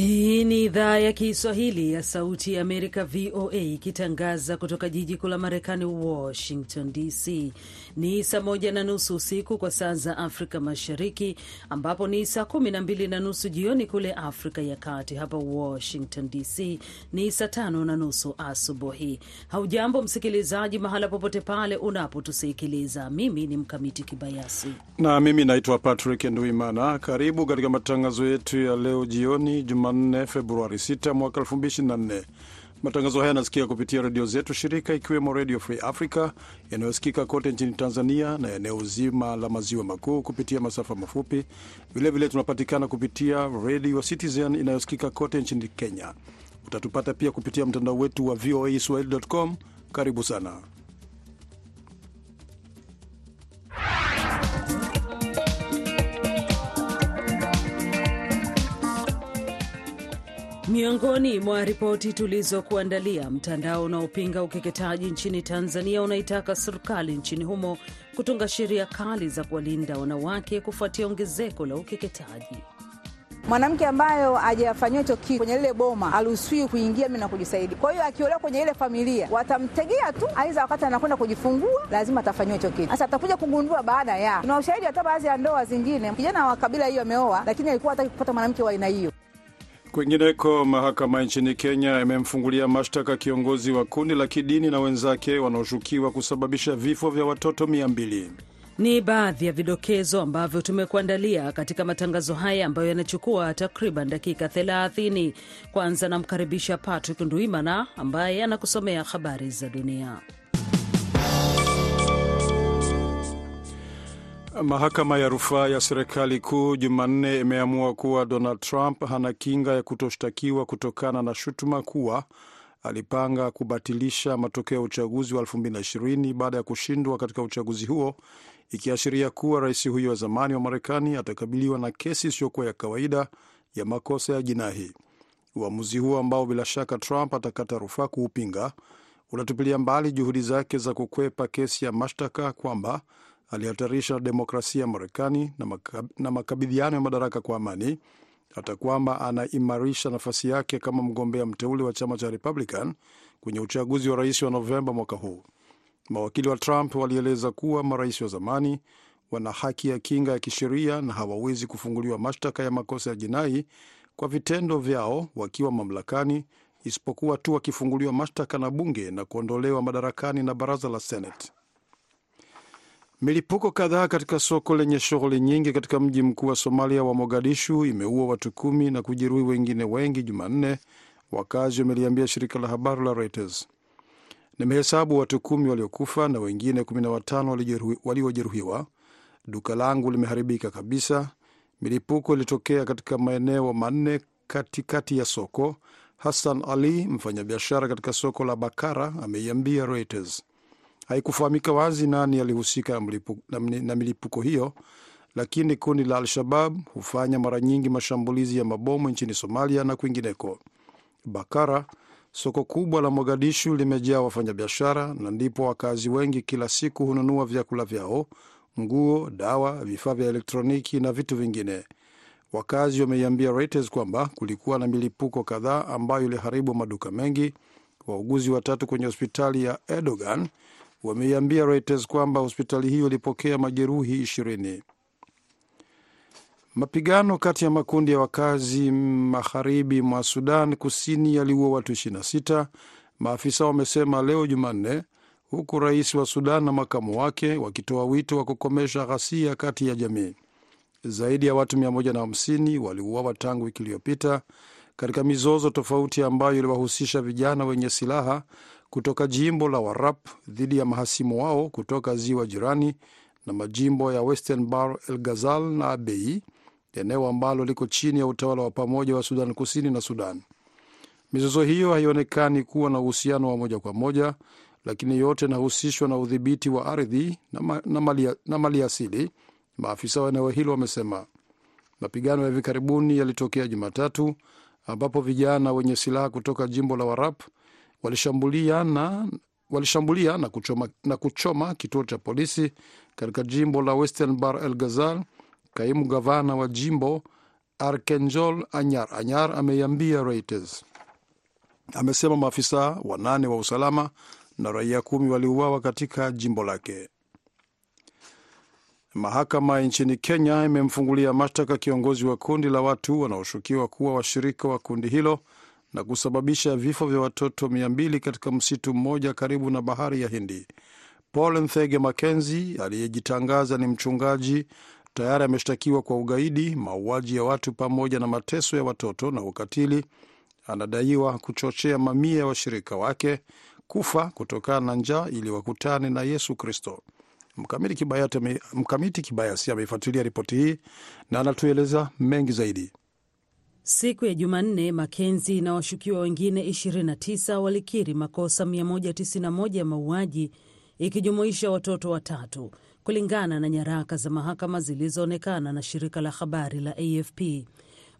Hii ni idhaa ya Kiswahili ya Sauti ya Amerika, VOA, ikitangaza kutoka jiji kuu la Marekani, Washington DC. Ni saa moja na nusu usiku kwa saa za Afrika Mashariki, ambapo ni saa kumi na mbili na nusu jioni kule Afrika ya Kati. Hapa Washington DC ni saa tano na nusu asubuhi. Haujambo msikilizaji, mahala popote pale unapotusikiliza. Mimi ni Mkamiti Kibayasi na mimi naitwa Patrick Nduimana. Karibu katika matangazo yetu ya leo jioni, Jumanne Februari 6 mwaka 2024. Matangazo haya yanasikika kupitia redio zetu shirika, ikiwemo Redio Free Africa yanayosikika kote nchini Tanzania na eneo zima la maziwa makuu kupitia masafa mafupi. Vilevile tunapatikana kupitia Redio Citizen inayosikika kote nchini Kenya. Utatupata pia kupitia mtandao wetu wa VOA Swahili.com. Karibu sana. Miongoni mwa ripoti tulizokuandalia, mtandao unaopinga ukeketaji nchini Tanzania unaitaka serikali nchini humo kutunga sheria kali za kuwalinda wanawake kufuatia ongezeko la ukeketaji. Mwanamke ambayo hajafanyiwa hicho kitu kwenye lile boma aruhusiwi kuingia mimi na kujisaidia. Kwa hiyo akiolewa kwenye ile familia watamtegea tu, aidha wakati anakwenda kujifungua lazima atafanyiwa hicho kitu. Sasa atakuja kugundua baada ya, tuna ushahidi hata baadhi ya ndoa zingine, kijana wa kabila hiyo ameoa, lakini alikuwa hataki kupata mwanamke wa aina hiyo. Kwingineko, mahakama nchini Kenya imemfungulia mashtaka kiongozi wa kundi la kidini na wenzake wanaoshukiwa kusababisha vifo vya watoto mia mbili. Ni baadhi ya vidokezo ambavyo tumekuandalia katika matangazo haya ambayo yanachukua takriban dakika 30. Kwanza namkaribisha Patrick Nduimana ambaye anakusomea habari za dunia. Mahakama ya rufaa ya serikali kuu Jumanne imeamua kuwa Donald Trump hana kinga ya kutoshtakiwa kutokana na shutuma kuwa alipanga kubatilisha matokeo ya uchaguzi wa 2020 baada ya kushindwa katika uchaguzi huo, ikiashiria kuwa rais huyo wa zamani wa Marekani atakabiliwa na kesi isiyokuwa ya kawaida ya makosa ya jinai. Uamuzi huo ambao bila shaka Trump atakata rufaa kuupinga unatupilia mbali juhudi zake za kukwepa kesi ya mashtaka kwamba alihatarisha demokrasia ya Marekani na, makab, na makabidhiano ya madaraka kwa amani, hata kwamba anaimarisha nafasi yake kama mgombea mteule wa chama cha Republican kwenye uchaguzi wa rais wa Novemba mwaka huu. Mawakili wa Trump walieleza kuwa marais wa zamani wana haki ya kinga ya kisheria na hawawezi kufunguliwa mashtaka ya makosa ya jinai kwa vitendo vyao wakiwa mamlakani, isipokuwa tu wakifunguliwa mashtaka na bunge na kuondolewa madarakani na baraza la Senate. Milipuko kadhaa katika soko lenye shughuli nyingi katika mji mkuu wa Somalia wa Mogadishu imeua watu kumi na kujeruhi wengine wengi Jumanne, wakazi wameliambia shirika la habari la Reuters. Nimehesabu watu kumi waliokufa na wengine kumi na watano waliojeruhiwa. Duka langu limeharibika kabisa. Milipuko ilitokea katika maeneo manne katikati ya soko. Hassan Ali, mfanyabiashara katika soko la Bakara, ameiambia Reuters. Haikufahamika wazi nani alihusika na, milipuko hiyo, lakini kundi la Al-Shabab hufanya mara nyingi mashambulizi ya mabomu nchini Somalia na kwingineko. Bakara, soko kubwa la Mogadishu, limejaa wafanyabiashara na ndipo wakazi wengi kila siku hununua vyakula vyao, nguo, dawa, vifaa vya elektroniki na vitu vingine. Wakazi wameiambia Reuters kwamba kulikuwa na milipuko kadhaa ambayo iliharibu maduka mengi. Wauguzi watatu kwenye hospitali ya Erdogan wameiambia Reuters kwamba hospitali hiyo ilipokea majeruhi ishirini. Mapigano kati ya makundi ya wakazi magharibi mwa Sudan Kusini yaliua watu 26, maafisa wamesema leo Jumanne, huku rais wa Sudan na makamu wake wakitoa wito wa kukomesha ghasia kati ya jamii. Zaidi ya watu 150 waliuawa tangu wiki iliyopita katika mizozo tofauti ambayo iliwahusisha vijana wenye silaha kutoka jimbo la Warap dhidi ya mahasimu wao kutoka ziwa jirani na majimbo ya Western Bar El Ghazal na Abei, eneo ambalo liko chini ya utawala wa pamoja wa Sudan Kusini na Sudan. Mizozo hiyo haionekani kuwa na uhusiano wa moja kwa moja, lakini yote inahusishwa na udhibiti wa ardhi na, ma, na, mali, na mali asili, maafisa wa eneo hilo wamesema. Mapigano ya hivi karibuni yalitokea Jumatatu ambapo vijana wenye silaha kutoka jimbo la Warap walishambulia na, walishambulia na kuchoma, na kuchoma kituo cha polisi katika jimbo la Western Bar El Ghazal. Kaimu gavana wa jimbo Arkenjol Anyar Anyar ameiambia Reuters. Amesema maafisa wanane wa usalama na raia kumi waliuawa katika jimbo lake. Mahakama nchini Kenya imemfungulia mashtaka kiongozi wa kundi la watu wanaoshukiwa kuwa washirika wa kundi hilo na kusababisha vifo vya watoto mia mbili katika msitu mmoja karibu na bahari ya Hindi. Paul Nthege Mackenzie aliyejitangaza ni mchungaji tayari ameshtakiwa kwa ugaidi, mauaji ya watu pamoja na mateso ya watoto na ukatili. Anadaiwa kuchochea mamia ya washirika wake kufa kutokana na njaa ili wakutane na Yesu Kristo. Mkamiti Kibayasi ameifuatilia ripoti hii na anatueleza mengi zaidi. Siku ya Jumanne, Makenzi na washukiwa wengine 29 walikiri makosa 191 ya mauaji ikijumuisha watoto watatu, kulingana na nyaraka za mahakama zilizoonekana na shirika la habari la AFP.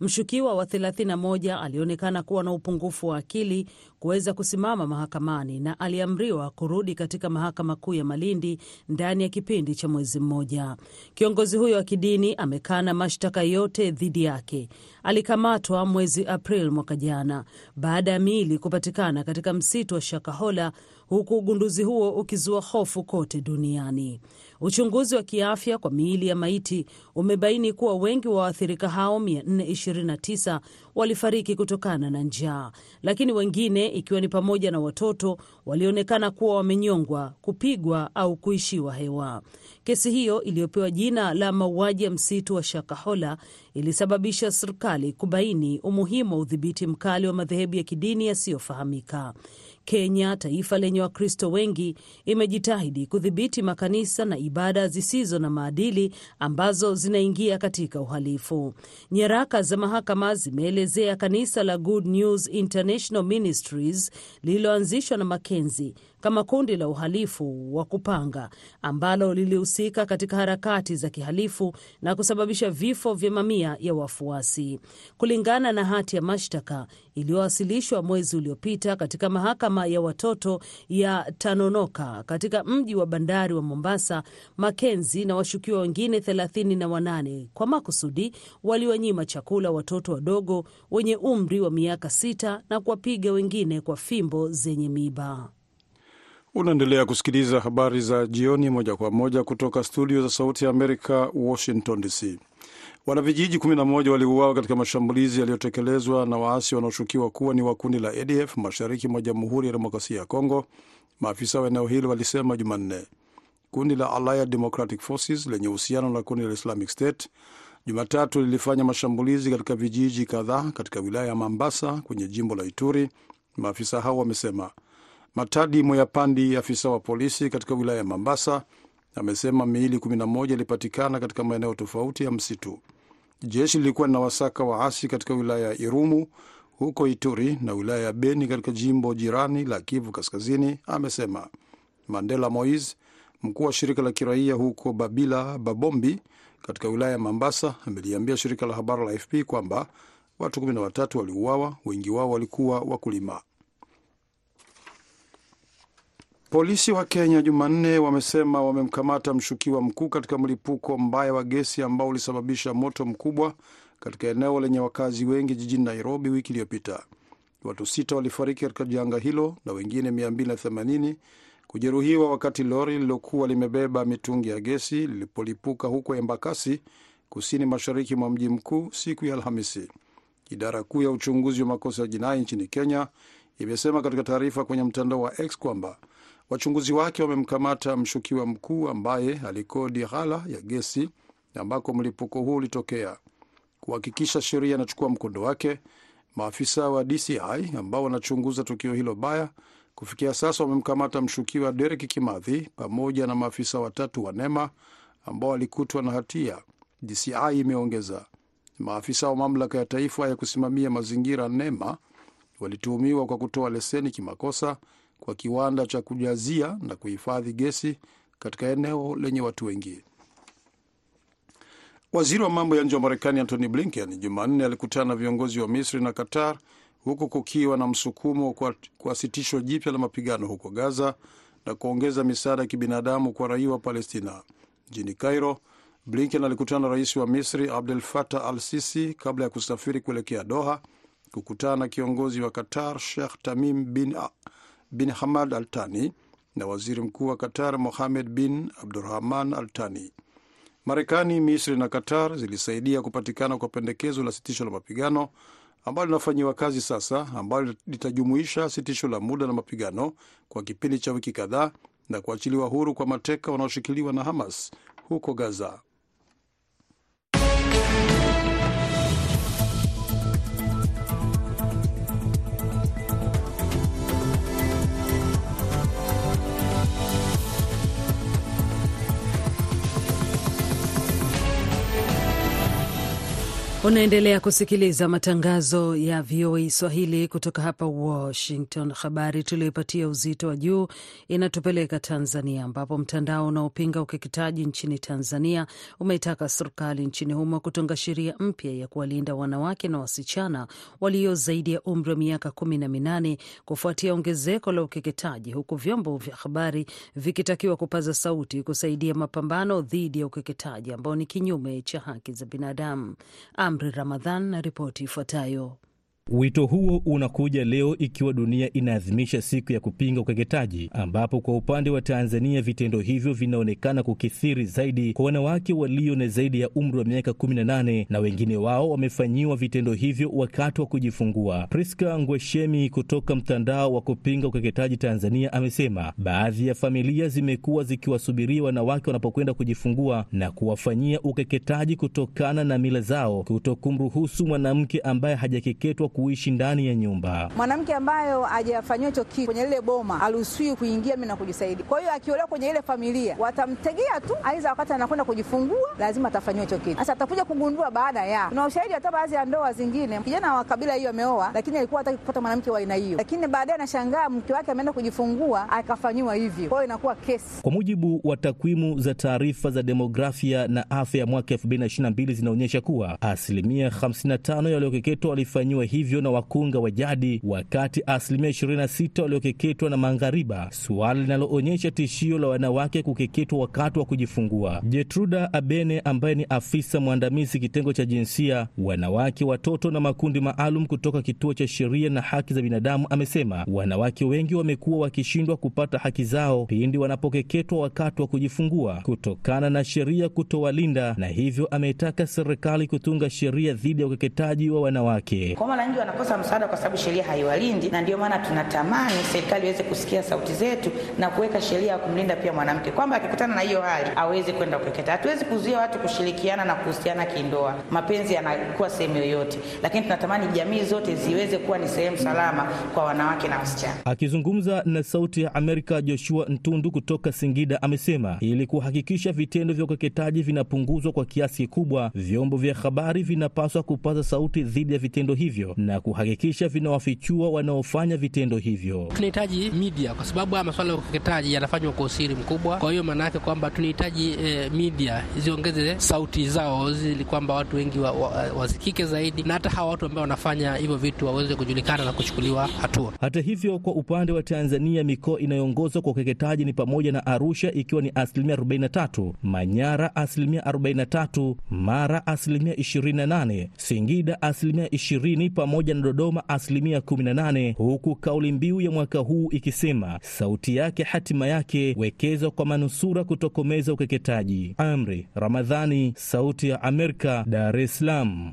Mshukiwa wa 31 alionekana kuwa na upungufu wa akili kuweza kusimama mahakamani na aliamriwa kurudi katika mahakama kuu ya Malindi ndani ya kipindi cha mwezi mmoja. Kiongozi huyo wa kidini amekana mashtaka yote dhidi yake. Alikamatwa mwezi Aprili mwaka jana baada ya miili kupatikana katika msitu wa Shakahola, huku ugunduzi huo ukizua hofu kote duniani. Uchunguzi wa kiafya kwa miili ya maiti umebaini kuwa wengi wa waathirika hao 429 walifariki kutokana na njaa, lakini wengine ikiwa ni pamoja na watoto walionekana kuwa wamenyongwa, kupigwa au kuishiwa hewa. Kesi hiyo iliyopewa jina la mauaji ya msitu wa Shakahola ilisababisha serikali kubaini umuhimu wa udhibiti mkali wa madhehebu ya kidini yasiyofahamika. Kenya, taifa lenye Wakristo wengi, imejitahidi kudhibiti makanisa na ibada zisizo na maadili ambazo zinaingia katika uhalifu. Nyaraka za mahakama zimeelezea kanisa la Good News International Ministries lililoanzishwa na Makenzi kama kundi la uhalifu wa kupanga ambalo lilihusika katika harakati za kihalifu na kusababisha vifo vya mamia ya wafuasi. Kulingana na hati ya mashtaka iliyowasilishwa mwezi uliopita katika mahakama ya watoto ya Tanonoka katika mji wa bandari wa Mombasa, Makenzi na washukiwa wengine thelathini na wanane kwa makusudi waliwanyima chakula watoto wadogo wenye umri wa miaka sita na kuwapiga wengine kwa fimbo zenye miba. Unaendelea kusikiliza habari za jioni moja kwa moja kutoka studio za Sauti ya Amerika, Washington DC. Wanavijiji 11 waliuawa katika mashambulizi yaliyotekelezwa na waasi wanaoshukiwa kuwa ni wa kundi la ADF mashariki mwa Jamhuri ya Demokrasia ya Kongo, maafisa wa eneo hilo walisema Jumanne. Kundi la Allied Democratic Forces lenye uhusiano na kundi la Islamic State Jumatatu lilifanya mashambulizi katika vijiji kadhaa katika wilaya ya Mambasa kwenye jimbo la Ituri, maafisa hao wamesema. Matadi Moyapandi, afisa wa polisi katika wilaya ya Mambasa, amesema miili 11 ilipatikana katika maeneo tofauti ya msitu. Jeshi lilikuwa linawasaka waasi katika wilaya ya Irumu huko Ituri na wilaya ya Beni katika jimbo jirani la Kivu Kaskazini, amesema. Mandela Moise, mkuu wa shirika la kiraia huko Babila Babombi katika wilaya ya Mambasa, ameliambia shirika la habari la AFP kwamba watu 13 waliuawa, wengi wao walikuwa wakulima. Polisi wa Kenya Jumanne wamesema wamemkamata mshukiwa mkuu katika mlipuko mbaya wa gesi ambao ulisababisha moto mkubwa katika eneo lenye wakazi wengi jijini Nairobi wiki iliyopita. Watu sita walifariki katika janga hilo na wengine 280 kujeruhiwa wakati lori lililokuwa limebeba mitungi ya gesi lilipolipuka huko Embakasi, kusini mashariki mwa mji mkuu siku ya Alhamisi. Idara kuu ya uchunguzi wa makosa ya jinai nchini Kenya imesema katika taarifa kwenye mtandao wa X kwamba wachunguzi wake wamemkamata mshukiwa mkuu ambaye alikodi ghala ya gesi ambako mlipuko huu ulitokea. Kuhakikisha sheria inachukua mkondo wake, maafisa wa DCI ambao wanachunguza tukio hilo baya kufikia sasa wamemkamata mshukiwa Derek Kimathi pamoja na maafisa watatu wa NEMA ambao walikutwa na hatia, DCI imeongeza. Maafisa wa mamlaka ya taifa ya kusimamia mazingira NEMA walituhumiwa kwa kutoa leseni kimakosa kwa kiwanda cha kujazia na kuhifadhi gesi katika eneo lenye watu wengi. Waziri wa mambo ya nje wa Marekani Antony Blinken Jumanne alikutana na viongozi wa Misri na Qatar huku kukiwa na msukumo kwa, kwa sitisho jipya la mapigano huko Gaza na kuongeza misaada ya kibinadamu kwa raia wa Palestina. Mjini Cairo, Blinken alikutana na rais wa Misri Abdel Fattah al Sisi kabla ya kusafiri kuelekea Doha kukutana na kiongozi wa Qatar Sheikh Tamim bin, bin Hamad Al Thani na waziri mkuu wa Qatar Mohamed bin Abdurahman Al Thani. Marekani, Misri na Qatar zilisaidia kupatikana kwa pendekezo la sitisho la mapigano ambalo linafanyiwa kazi sasa, ambalo litajumuisha sitisho la muda la mapigano kwa kipindi cha wiki kadhaa na kuachiliwa huru kwa mateka wanaoshikiliwa na Hamas huko Gaza. Unaendelea kusikiliza matangazo ya VOA Swahili kutoka hapa Washington. Habari tuliyoipatia uzito wa juu inatupeleka Tanzania, ambapo mtandao unaopinga ukeketaji nchini Tanzania umeitaka serikali nchini humo kutunga sheria mpya ya kuwalinda wanawake na wasichana walio zaidi ya umri wa miaka kumi na minane kufuatia ongezeko la ukeketaji, huku vyombo vya habari vikitakiwa kupaza sauti kusaidia mapambano dhidi ya ukeketaji ambao ni kinyume cha haki za binadamu. Amri Ramadhan na ripoti ifuatayo. Wito huo unakuja leo ikiwa dunia inaadhimisha siku ya kupinga ukeketaji, ambapo kwa upande wa Tanzania vitendo hivyo vinaonekana kukithiri zaidi kwa wanawake walio na zaidi ya umri wa miaka 18 na wengine wao wamefanyiwa vitendo hivyo wakati wa kujifungua. Priska Ngweshemi kutoka mtandao wa kupinga ukeketaji Tanzania amesema baadhi ya familia zimekuwa zikiwasubiria wanawake wanapokwenda kujifungua na kuwafanyia ukeketaji kutokana na mila zao kutokumruhusu mwanamke ambaye hajakeketwa kuishi ndani ya nyumba. Mwanamke ambayo hajafanyiwa hicho kitu kwenye lile boma aruhusiwi kuingia mimi na kujisaidia. Kwa hiyo akiolewa kwenye ile familia watamtegea tu, aidha wakati anakwenda kujifungua lazima atafanyiwa hicho kitu. Sasa atakuja kugundua baada ya kuna ushahidi, hata baadhi ya ndoa zingine kijana wa kabila hiyo ameoa, lakini alikuwa hataki kupata mwanamke wa aina hiyo, lakini baadaye anashangaa mke wake ameenda kujifungua akafanyiwa hivyo. Kwa hiyo inakuwa kesi. Kwa mujibu wa takwimu za taarifa za demografia na afya ya mwaka 2022 zinaonyesha kuwa asilimia 55 ya waliokeketwa walifanyiwa hivyo na wakunga wa jadi, wakati asilimia 26 waliokeketwa na mangariba, suala linaloonyesha tishio la wanawake kukeketwa wakati wa kujifungua. Jetruda Abene ambaye ni afisa mwandamizi kitengo cha jinsia, wanawake, watoto na makundi maalum kutoka kituo cha sheria na haki za binadamu amesema wanawake wengi wamekuwa wakishindwa kupata haki zao pindi wanapokeketwa wakati wa kujifungua kutokana na sheria kutowalinda, na hivyo ametaka serikali kutunga sheria dhidi ya ukeketaji wa wanawake. Kwa nyingi wanakosa msaada kwa sababu sheria haiwalindi, na ndio maana tunatamani serikali iweze kusikia sauti zetu na kuweka sheria ya kumlinda pia mwanamke, kwamba akikutana na hiyo hali aweze kwenda kukeketa. Hatuwezi kuzuia watu kushirikiana na kuhusiana kindoa, mapenzi yanakuwa sehemu yoyote, lakini tunatamani jamii zote ziweze kuwa ni sehemu salama kwa wanawake na wasichana. Akizungumza na Sauti ya Amerika, Joshua Ntundu kutoka Singida amesema ili kuhakikisha vitendo vya ukeketaji vinapunguzwa kwa kiasi kikubwa, vyombo vya habari vinapaswa kupaza sauti dhidi ya vitendo hivyo na kuhakikisha vinawafichua wanaofanya vitendo hivyo. Tunahitaji media kwa sababu haya masuala ya ukeketaji yanafanywa kwa usiri mkubwa. Kwa hiyo maana yake kwamba tunahitaji eh, media ziongeze sauti zao ili kwamba watu wengi wa, wa, wasikike zaidi, na hata hawa watu ambao wanafanya hivyo vitu waweze kujulikana na kuchukuliwa hatua. Hata hivyo, kwa upande wa Tanzania, mikoa inayoongozwa kwa ukeketaji ni pamoja na Arusha ikiwa ni asilimia 43, Manyara asilimia 43, Mara asilimia 28, Singida asilimia 20 pamoja na Dodoma asilimia 18, huku kauli mbiu ya mwaka huu ikisema sauti yake hatima yake, wekeza kwa manusura kutokomeza ukeketaji. Amri Ramadhani, Sauti ya Amerika, Dar es Salaam.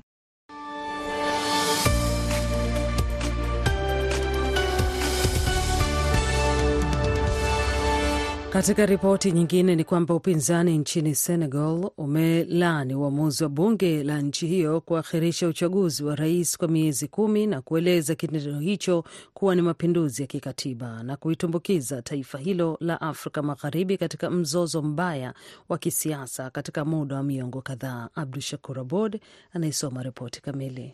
Katika ripoti nyingine ni kwamba upinzani nchini Senegal umelaani uamuzi wa bunge la nchi hiyo kuakhirisha uchaguzi wa rais kwa miezi kumi na kueleza kitendo hicho kuwa ni mapinduzi ya kikatiba na kuitumbukiza taifa hilo la Afrika Magharibi katika mzozo mbaya wa kisiasa katika muda wa miongo kadhaa. Abdu Shakur Abod anaisoma ripoti kamili.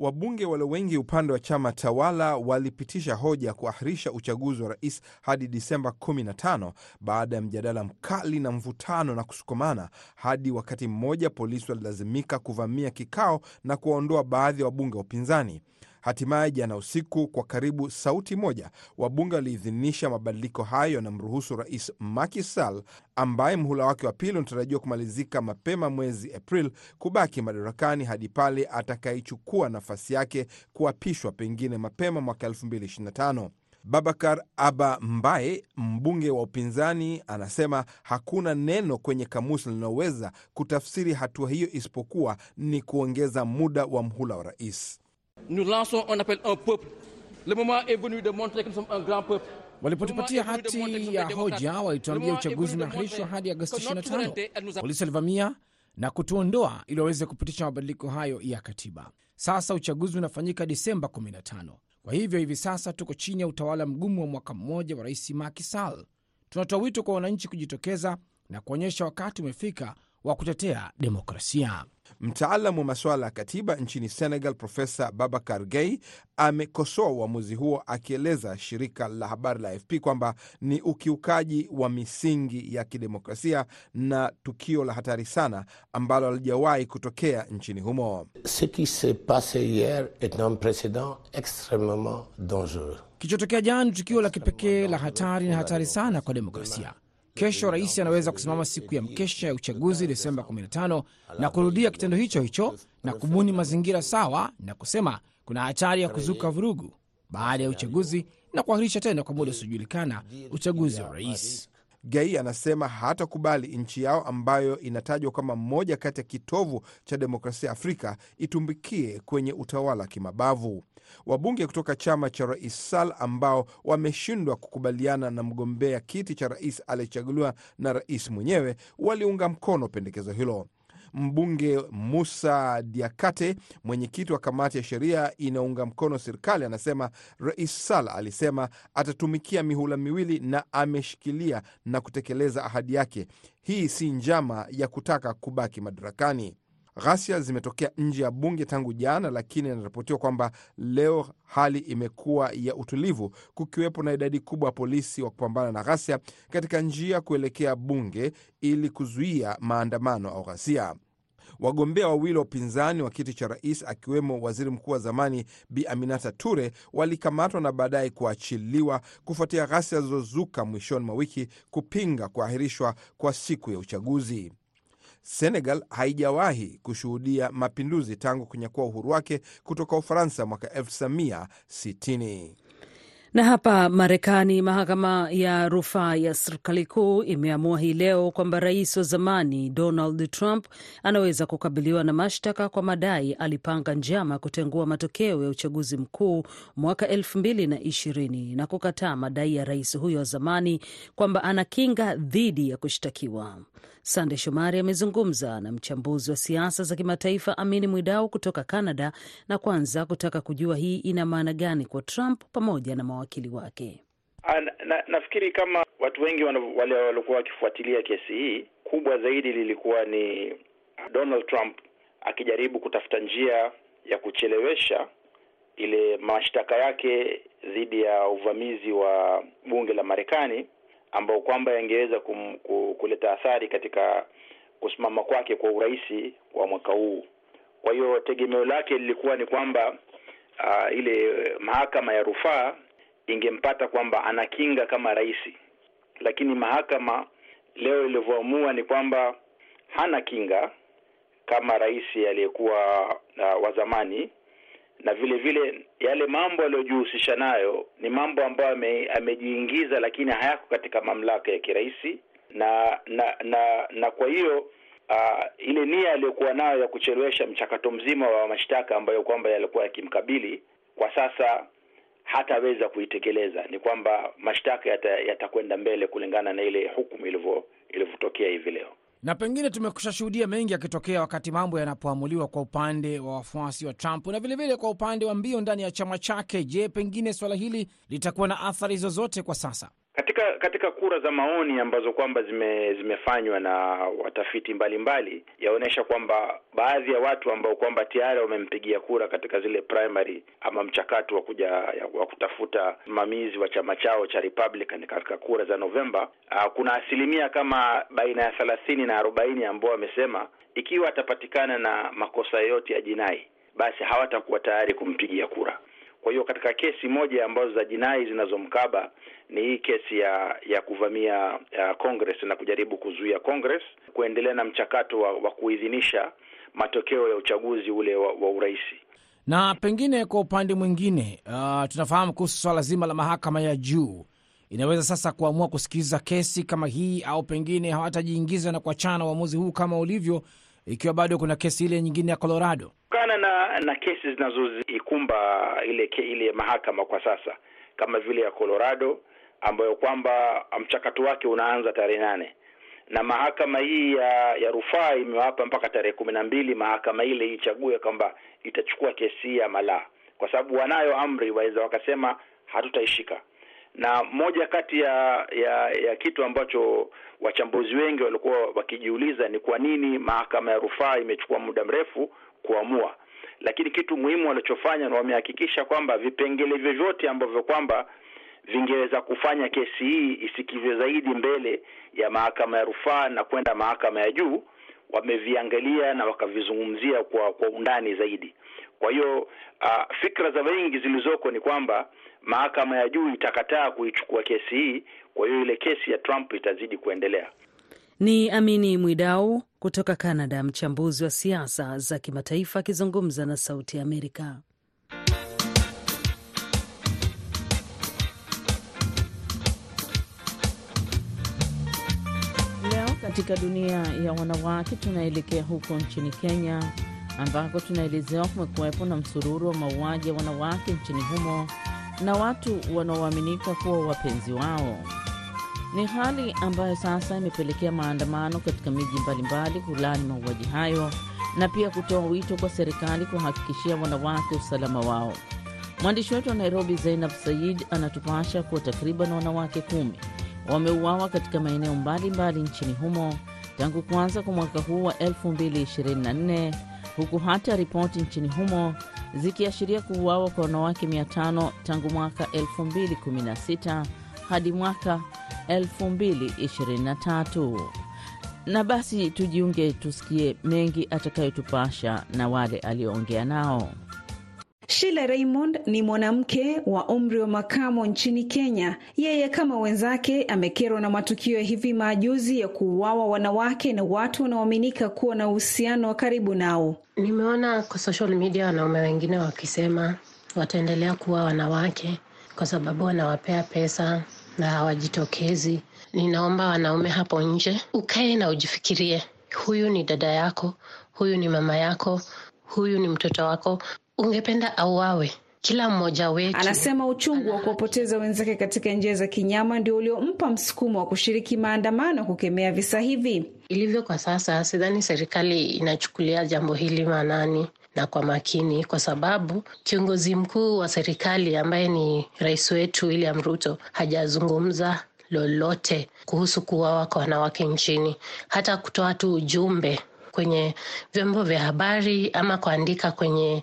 Wabunge walio wengi upande wa chama tawala walipitisha hoja ya kuahirisha uchaguzi wa rais hadi Disemba 15 baada ya mjadala mkali na mvutano na kusukumana hadi wakati mmoja polisi walilazimika kuvamia kikao na kuwaondoa baadhi ya wabunge wa upinzani. Hatimaye jana usiku, kwa karibu sauti moja, wabunge waliidhinisha mabadiliko hayo yanamruhusu rais Macky Sall ambaye mhula wake wa pili unatarajiwa kumalizika mapema mwezi April kubaki madarakani hadi pale atakayechukua nafasi yake kuapishwa pengine mapema mwaka 2025. Babakar Aba Mbaye, mbunge wa upinzani, anasema hakuna neno kwenye kamusi linaloweza kutafsiri hatua hiyo isipokuwa ni kuongeza muda wa mhula wa rais. Walipotupatia hati ya hoja, walituambia uchaguzi umeahirishwa hadi Agosti 25. Polisi walivamia na kutuondoa ili waweze kupitisha mabadiliko hayo ya katiba. Sasa uchaguzi unafanyika Disemba 15. Kwa hivyo hivi sasa tuko chini ya utawala mgumu wa mwaka mmoja wa rais Macky Sall. Tunatoa wito kwa wananchi kujitokeza na kuonyesha wakati umefika wa kutetea demokrasia. Mtaalamu wa masuala ya katiba nchini Senegal, Profesa Babakar Gay amekosoa uamuzi huo, akieleza shirika la habari la AFP kwamba ni ukiukaji wa misingi ya kidemokrasia na tukio la hatari sana ambalo halijawahi kutokea nchini humo. Ce qui s'est passe hier est un precedent extremement dangereux. Kilichotokea jana ni tukio la kipekee la hatari na hatari sana kwa demokrasia. Kesho rais anaweza kusimama siku ya mkesha ya uchaguzi Desemba 15 na kurudia kitendo hicho hicho na kubuni mazingira sawa na kusema kuna hatari ya kuzuka vurugu baada ya uchaguzi na kuahirisha tena kwa muda usiojulikana uchaguzi wa rais. Gai anasema hatakubali nchi yao ambayo inatajwa kama mmoja kati ya kitovu cha demokrasia Afrika itumbikie kwenye utawala wa kimabavu. Wabunge kutoka chama cha rais Sall ambao wameshindwa kukubaliana na mgombea kiti cha rais aliyechaguliwa na rais mwenyewe waliunga mkono pendekezo hilo. Mbunge Musa Diakate, mwenyekiti wa kamati ya sheria inaunga mkono serikali, anasema Rais Sall alisema atatumikia mihula miwili na ameshikilia na kutekeleza ahadi yake. Hii si njama ya kutaka kubaki madarakani. Ghasia zimetokea nje ya bunge tangu jana, lakini inaripotiwa kwamba leo hali imekuwa ya utulivu, kukiwepo na idadi kubwa ya polisi wa kupambana na ghasia katika njia kuelekea bunge ili kuzuia maandamano au ghasia. Wagombea wawili wa upinzani wa kiti cha rais akiwemo waziri mkuu wa zamani Bi Aminata Ture walikamatwa na baadaye kuachiliwa kufuatia ghasia zilizozuka mwishoni mwa wiki kupinga kuahirishwa kwa siku ya uchaguzi. Senegal haijawahi kushuhudia mapinduzi tangu kunyakua uhuru wake kutoka Ufaransa mwaka 1960. Na hapa Marekani, mahakama ya rufaa ya serikali kuu imeamua hii leo kwamba rais wa zamani Donald Trump anaweza kukabiliwa na mashtaka kwa madai alipanga njama kutengua matokeo ya uchaguzi mkuu mwaka elfu mbili na ishirini na kukataa madai ya rais huyo wa zamani kwamba ana kinga dhidi ya kushtakiwa. Sande Shomari amezungumza na mchambuzi wa siasa za kimataifa Amini Mwidau kutoka Canada, na kwanza kutaka kujua hii ina maana gani kwa Trump pamoja na mawakili wake. Na, na, nafikiri kama watu wengi wale waliokuwa wakifuatilia kesi hii, kubwa zaidi lilikuwa ni Donald Trump akijaribu kutafuta njia ya kuchelewesha ile mashtaka yake dhidi ya uvamizi wa bunge la Marekani ambao kwamba yangeweza kuleta athari katika kusimama kwake kwa urais wa mwaka huu. Kwa hiyo tegemeo lake lilikuwa ni kwamba uh, ile mahakama ya rufaa ingempata kwamba ana kinga kama rais, lakini mahakama leo ilivyoamua ni kwamba hana kinga kama rais aliyekuwa uh, wa zamani. Na vile vile yale mambo aliyojihusisha nayo ni mambo ambayo ame, amejiingiza lakini hayako katika mamlaka ya kiraisi. Na na na na kwa hiyo uh, ile nia aliyokuwa nayo ya kuchelewesha mchakato mzima wa mashtaka ambayo kwamba yalikuwa yakimkabili kwa sasa hataweza kuitekeleza. Ni kwamba mashtaka yatakwenda yata mbele kulingana na ile hukumu ilivyotokea hivi leo na pengine tumekusha shuhudia mengi yakitokea wakati mambo yanapoamuliwa kwa upande wa wafuasi wa Trump na vilevile vile kwa upande wa mbio ndani ya chama chake. Je, pengine swala hili litakuwa na athari zozote kwa sasa katika katika kura za maoni ambazo kwamba zime, zimefanywa na watafiti mbalimbali yaonyesha kwamba baadhi ya watu ambao kwamba tayari wamempigia kura katika zile primary ama mchakato wa kuja wa kutafuta msimamizi wa chama chao cha Republican katika kura za Novemba, uh, kuna asilimia kama baina ya thelathini na arobaini ambao wamesema ikiwa atapatikana na makosa yote ya jinai basi hawatakuwa tayari kumpigia kura. Kwa hiyo katika kesi moja ambazo za jinai zinazomkaba ni hii kesi ya ya kuvamia ya Congress na kujaribu kuzuia Congress kuendelea na mchakato wa, wa kuidhinisha matokeo ya uchaguzi ule wa, wa urais. Na pengine kwa upande mwingine, uh, tunafahamu kuhusu swala zima la mahakama ya juu inaweza sasa kuamua kusikiliza kesi kama hii, au pengine hawatajiingiza na kuachana na uamuzi huu kama ulivyo, ikiwa bado kuna kesi ile nyingine ya Colorado kana na na kesi zinazoikumba ile ile mahakama kwa sasa kama vile ya Colorado ambayo kwamba mchakato wake unaanza tarehe nane. Na mahakama hii ya ya rufaa imewapa mpaka tarehe kumi na mbili mahakama ile ichague kwamba itachukua kesi hii malaa, la, kwa sababu wanayo amri, waweza wakasema hatutaishika. Na moja kati ya ya ya kitu ambacho wachambuzi wengi walikuwa wakijiuliza ni kwa nini mahakama ya rufaa imechukua muda mrefu kuamua, lakini kitu muhimu walichofanya na wamehakikisha kwamba vipengele vyovyote ambavyo kwamba vingeweza kufanya kesi hii isikizwe zaidi mbele ya mahakama ya rufaa na kwenda mahakama ya juu wameviangalia na wakavizungumzia kwa kwa undani zaidi. Kwa hiyo uh, fikra za wengi zilizoko ni kwamba mahakama ya juu itakataa kuichukua kesi hii, kwa hiyo ile kesi ya Trump itazidi kuendelea. Ni Amini Mwidau kutoka Canada, mchambuzi wa siasa za kimataifa akizungumza na Sauti ya Amerika. Leo katika dunia ya wanawake, tunaelekea huko nchini Kenya ambako tunaelezewa kumekuwepo na msururu wa mauaji ya wanawake nchini humo na watu wanaoaminika kuwa wapenzi wao. Ni hali ambayo sasa imepelekea maandamano katika miji mbalimbali kulaani mauaji hayo na pia kutoa wito kwa serikali kuhakikishia wanawake usalama wao. Mwandishi wetu wa Nairobi, Zainab Sayid, anatupasha kuwa takriban wanawake kumi wameuawa katika maeneo mbalimbali nchini humo tangu kuanza kwa mwaka huu wa 2024 huku hata ripoti nchini humo zikiashiria kuuawa kwa wanawake 500 tangu mwaka 2016 hadi mwaka 2023. Na basi tujiunge tusikie mengi atakayotupasha na wale aliyoongea nao. Sheila Raymond ni mwanamke wa umri wa makamo nchini Kenya. Yeye kama wenzake amekerwa na matukio ya hivi majuzi ya kuuawa wanawake na watu wanaoaminika kuwa na uhusiano wa karibu nao. Nimeona kwa social media wanaume wengine wakisema wataendelea kuwa wanawake kwa sababu wanawapea pesa na hawajitokezi. Ninaomba wanaume hapo nje ukae na ujifikirie, huyu ni dada yako, huyu ni mama yako, huyu ni mtoto wako ungependa auawe? Kila mmoja wetu anasema uchungu wa kuwapoteza wenzake katika njia za kinyama ndio uliompa msukumo wa kushiriki maandamano kukemea visa hivi. Ilivyo kwa sasa, sidhani serikali inachukulia jambo hili maanani na kwa makini, kwa sababu kiongozi mkuu wa serikali ambaye ni rais wetu William Ruto hajazungumza lolote kuhusu kuuawa kwa wanawake nchini, hata kutoa tu ujumbe kwenye vyombo vya habari ama kuandika kwenye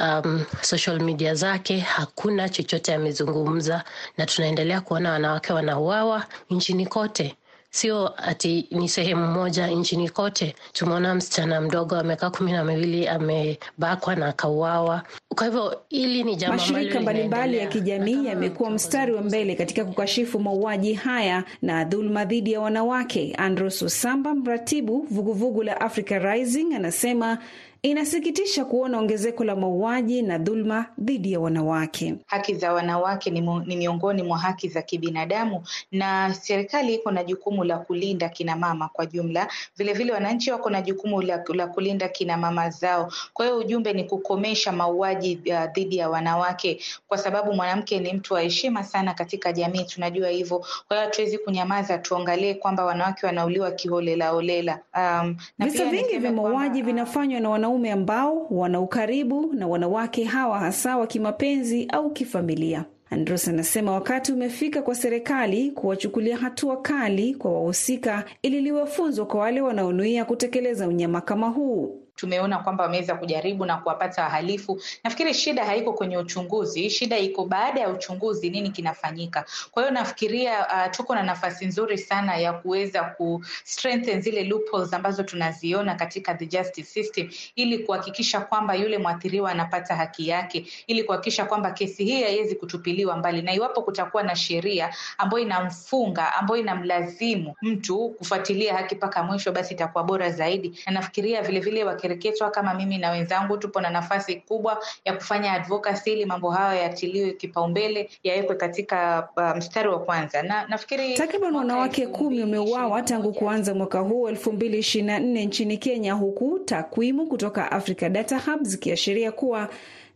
um, social media zake. Hakuna chochote amezungumza, na tunaendelea kuona wanawake wanauawa nchini kote, sio ati ni sehemu moja, nchini kote. Tumeona msichana mdogo wa miaka kumi na miwili amebakwa na akauawa. Kwa hivyo hili ni jambo mashirika mbalimbali ya kijamii yamekuwa mstari wa mbele katika kukashifu mauaji haya na dhuluma dhidi ya wanawake. Andros Susamba, mratibu vuguvugu la Africa Rising, anasema inasikitisha kuona ongezeko la mauaji na dhuluma dhidi ya wanawake. Haki za wanawake ni, mu, ni miongoni mwa haki za kibinadamu na serikali iko na jukumu la kulinda kina mama kwa jumla. Vilevile wananchi wako na jukumu la, la kulinda kina mama zao. Kwa hiyo ujumbe ni kukomesha mauaji uh, dhidi ya wanawake, kwa sababu mwanamke ni mtu wa heshima sana katika jamii, tunajua hivyo. Kwa hiyo hatuwezi kunyamaza, tuangalie kwamba wanawake wanauliwa kiholelaholela. Um, visa vingi vya mauaji vinafanywa na wanaume ambao wana ukaribu na wanawake hawa hasa wa kimapenzi au kifamilia. Andros anasema wakati umefika kwa serikali kuwachukulia hatua kali kwa wahusika ili liwe funzo kwa wale wanaonuia kutekeleza unyama kama huu. Tumeona kwamba wameweza kujaribu na kuwapata wahalifu. Nafikiri shida haiko kwenye uchunguzi, shida iko baada ya uchunguzi, nini kinafanyika. Kwa hiyo nafikiria uh, tuko na nafasi nzuri sana ya kuweza ku strengthen zile loopholes ambazo tunaziona katika the justice system, ili kuhakikisha kwamba yule mwathiriwa anapata haki yake, ili kuhakikisha kwamba kesi hii haiwezi kutupiliwa mbali, na iwapo kutakuwa na sheria ambayo inamfunga, ambayo inamlazimu mtu kufuatilia haki mpaka mwisho, basi itakuwa bora zaidi. Na nafikiria vilevile wakereketwa kama mimi na wenzangu. Tupo na nafasi kubwa ya kufanya advocacy ili mambo hayo yatiliwe kipaumbele, yawekwe katika uh, mstari wa kwanza, na nafikiri takriban wanawake kumi wameuawa tangu kuanza mwaka huu elfu mbili ishirini na nne nchini Kenya, huku takwimu kutoka Africa Data Hub zikiashiria kuwa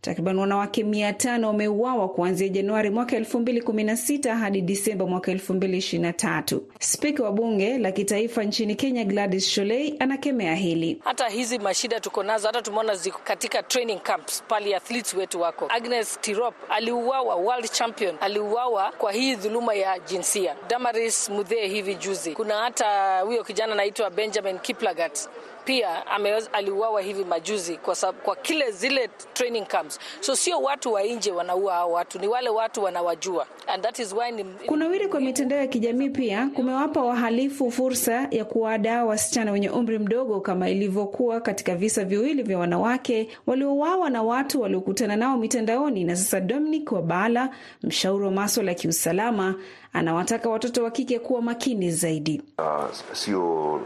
takriban wanawake mia tano wameuawa kuanzia Januari mwaka elfu mbili kumi na sita hadi Disemba mwaka elfu mbili ishirini na tatu. Spika wa bunge la kitaifa nchini Kenya Gladys Sholei anakemea hili. Hata hizi mashida tuko nazo, hata tumeona ziko katika training camps pale athletes wetu wako. Agnes Tirop aliuawa, world champion aliuawa kwa hii dhuluma ya jinsia. Damaris Mudhee hivi juzi. Kuna hata huyo kijana anaitwa Benjamin Kiplagat pia aliuawa hivi majuzi kwa, sababu, kwa kile zile training camps. So sio watu wa nje wanaua hao watu, ni wale watu wanawajua. And that is why ni... kunawiri kwa mitandao ya kijamii pia kumewapa wahalifu fursa ya kuwadaa wasichana wenye umri mdogo kama ilivyokuwa katika visa viwili vya wanawake waliouawa na watu waliokutana nao mitandaoni. Na sasa Dominic Wabala, mshauri wa maswala ya kiusalama, anawataka watoto wa kike kuwa makini zaidi. Uh, sio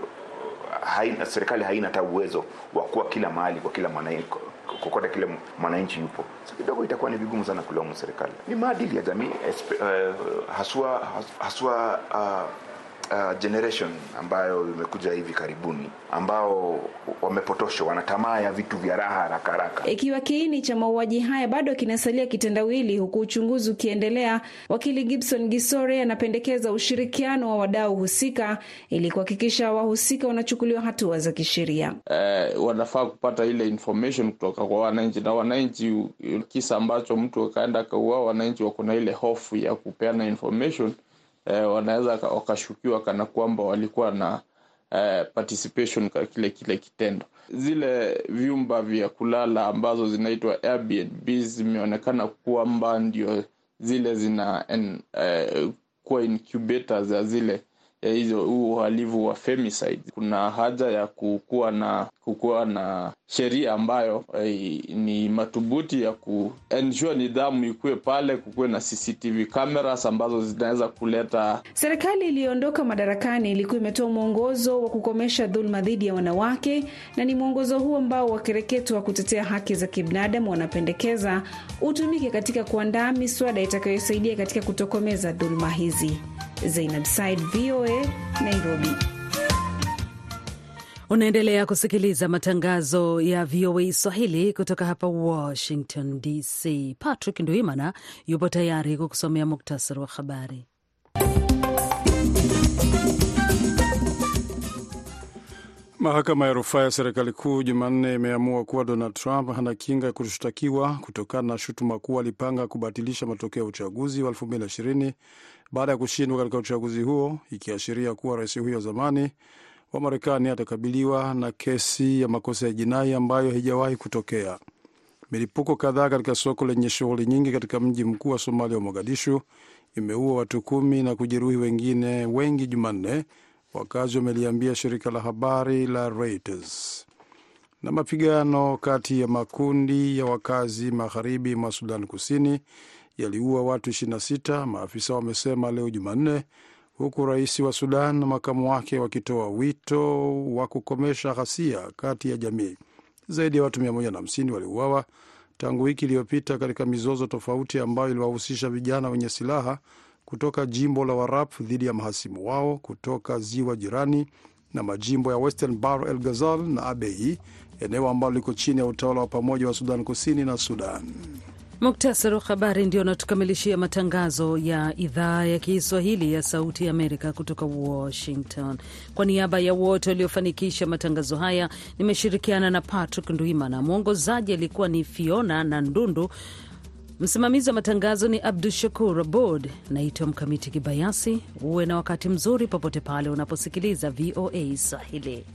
haina, serikali haina hata uwezo wa kuwa kila mahali kwa kila mwananchi kokote kile mwananchi yupo, so kidogo itakuwa ni vigumu sana kulaumu serikali. Ni maadili ya jamii uh, haswa haswa uh, uh, generation ambayo imekuja hivi karibuni ambao wamepotoshwa, wana tamaa ya vitu vya raha haraka haraka. Ikiwa kiini cha mauaji haya bado kinasalia kitendawili, huku uchunguzi ukiendelea, wakili Gibson Gisore anapendekeza ushirikiano wa wadau husika ili kuhakikisha wahusika wanachukuliwa hatua za kisheria. Eh, wanafaa kupata ile information kutoka kwa wananchi, na wananchi, kisa ambacho mtu akaenda akauawa, wananchi wako na ile hofu ya kupeana information eh, wanaweza wakashukiwa kana kwamba walikuwa na eh, participation kwa kile kile kitendo. Zile vyumba vya kulala ambazo zinaitwa Airbnb zimeonekana kwamba ndio zile zina en, eh, kuwa incubators ya zile ya hizo huu uhalifu wa femicide. Kuna haja ya kukuwa na kukuwa na sheria ambayo eh, ni madhubuti ya kuensure nidhamu ikuwe pale, kukuwe na CCTV cameras ambazo zinaweza kuleta. Serikali iliyoondoka madarakani ilikuwa imetoa mwongozo wa kukomesha dhuluma dhidi ya wanawake, na ni mwongozo huu ambao wakereketo wa kutetea haki za kibinadamu wanapendekeza utumike katika kuandaa miswada itakayosaidia katika kutokomeza dhuluma hizi. Zainab Said, VOA, Nairobi. Unaendelea kusikiliza matangazo ya VOA Swahili kutoka hapa Washington DC. Patrick Nduimana yupo tayari kukusomea muktasari wa habari. Mahakama ya rufaa ya serikali kuu Jumanne imeamua kuwa Donald Trump hana kinga ya kushtakiwa kutokana na shutuma kuwa alipanga kubatilisha matokeo ya uchaguzi wa 2020 baada ya kushindwa katika uchaguzi huo, ikiashiria kuwa rais huyo zamani wa Marekani atakabiliwa na kesi ya makosa ya jinai ambayo haijawahi kutokea. Milipuko kadhaa katika soko lenye shughuli nyingi katika mji mkuu wa Somalia wa Mogadishu imeua watu kumi na kujeruhi wengine wengi Jumanne, wakazi wameliambia shirika la habari la Reuters. Na mapigano kati ya makundi ya wakazi magharibi mwa Sudan Kusini yaliua watu 26, maafisa wamesema leo Jumanne, huku rais wa Sudan na makamu wake wakitoa wito wa kukomesha ghasia kati ya jamii. Zaidi ya watu 150 waliuawa tangu wiki iliyopita katika mizozo tofauti ambayo iliwahusisha vijana wenye silaha kutoka jimbo la Warap dhidi ya mahasimu wao kutoka ziwa jirani na majimbo ya Western bar el Ghazal na Abei, eneo ambalo liko chini ya utawala wa pamoja wa Sudan Kusini na Sudan. Muktasari wa habari ndio unatukamilishia matangazo ya idhaa ya Kiswahili ya Sauti ya Amerika kutoka Washington. Kwa niaba ya wote waliofanikisha matangazo haya, nimeshirikiana na Patrick Ndwimana. Mwongozaji alikuwa ni Fiona na Ndundu. Msimamizi wa matangazo ni Abdu Shakur Abod. Naitwa Mkamiti Kibayasi. Uwe na wakati mzuri popote pale unaposikiliza VOA Swahili.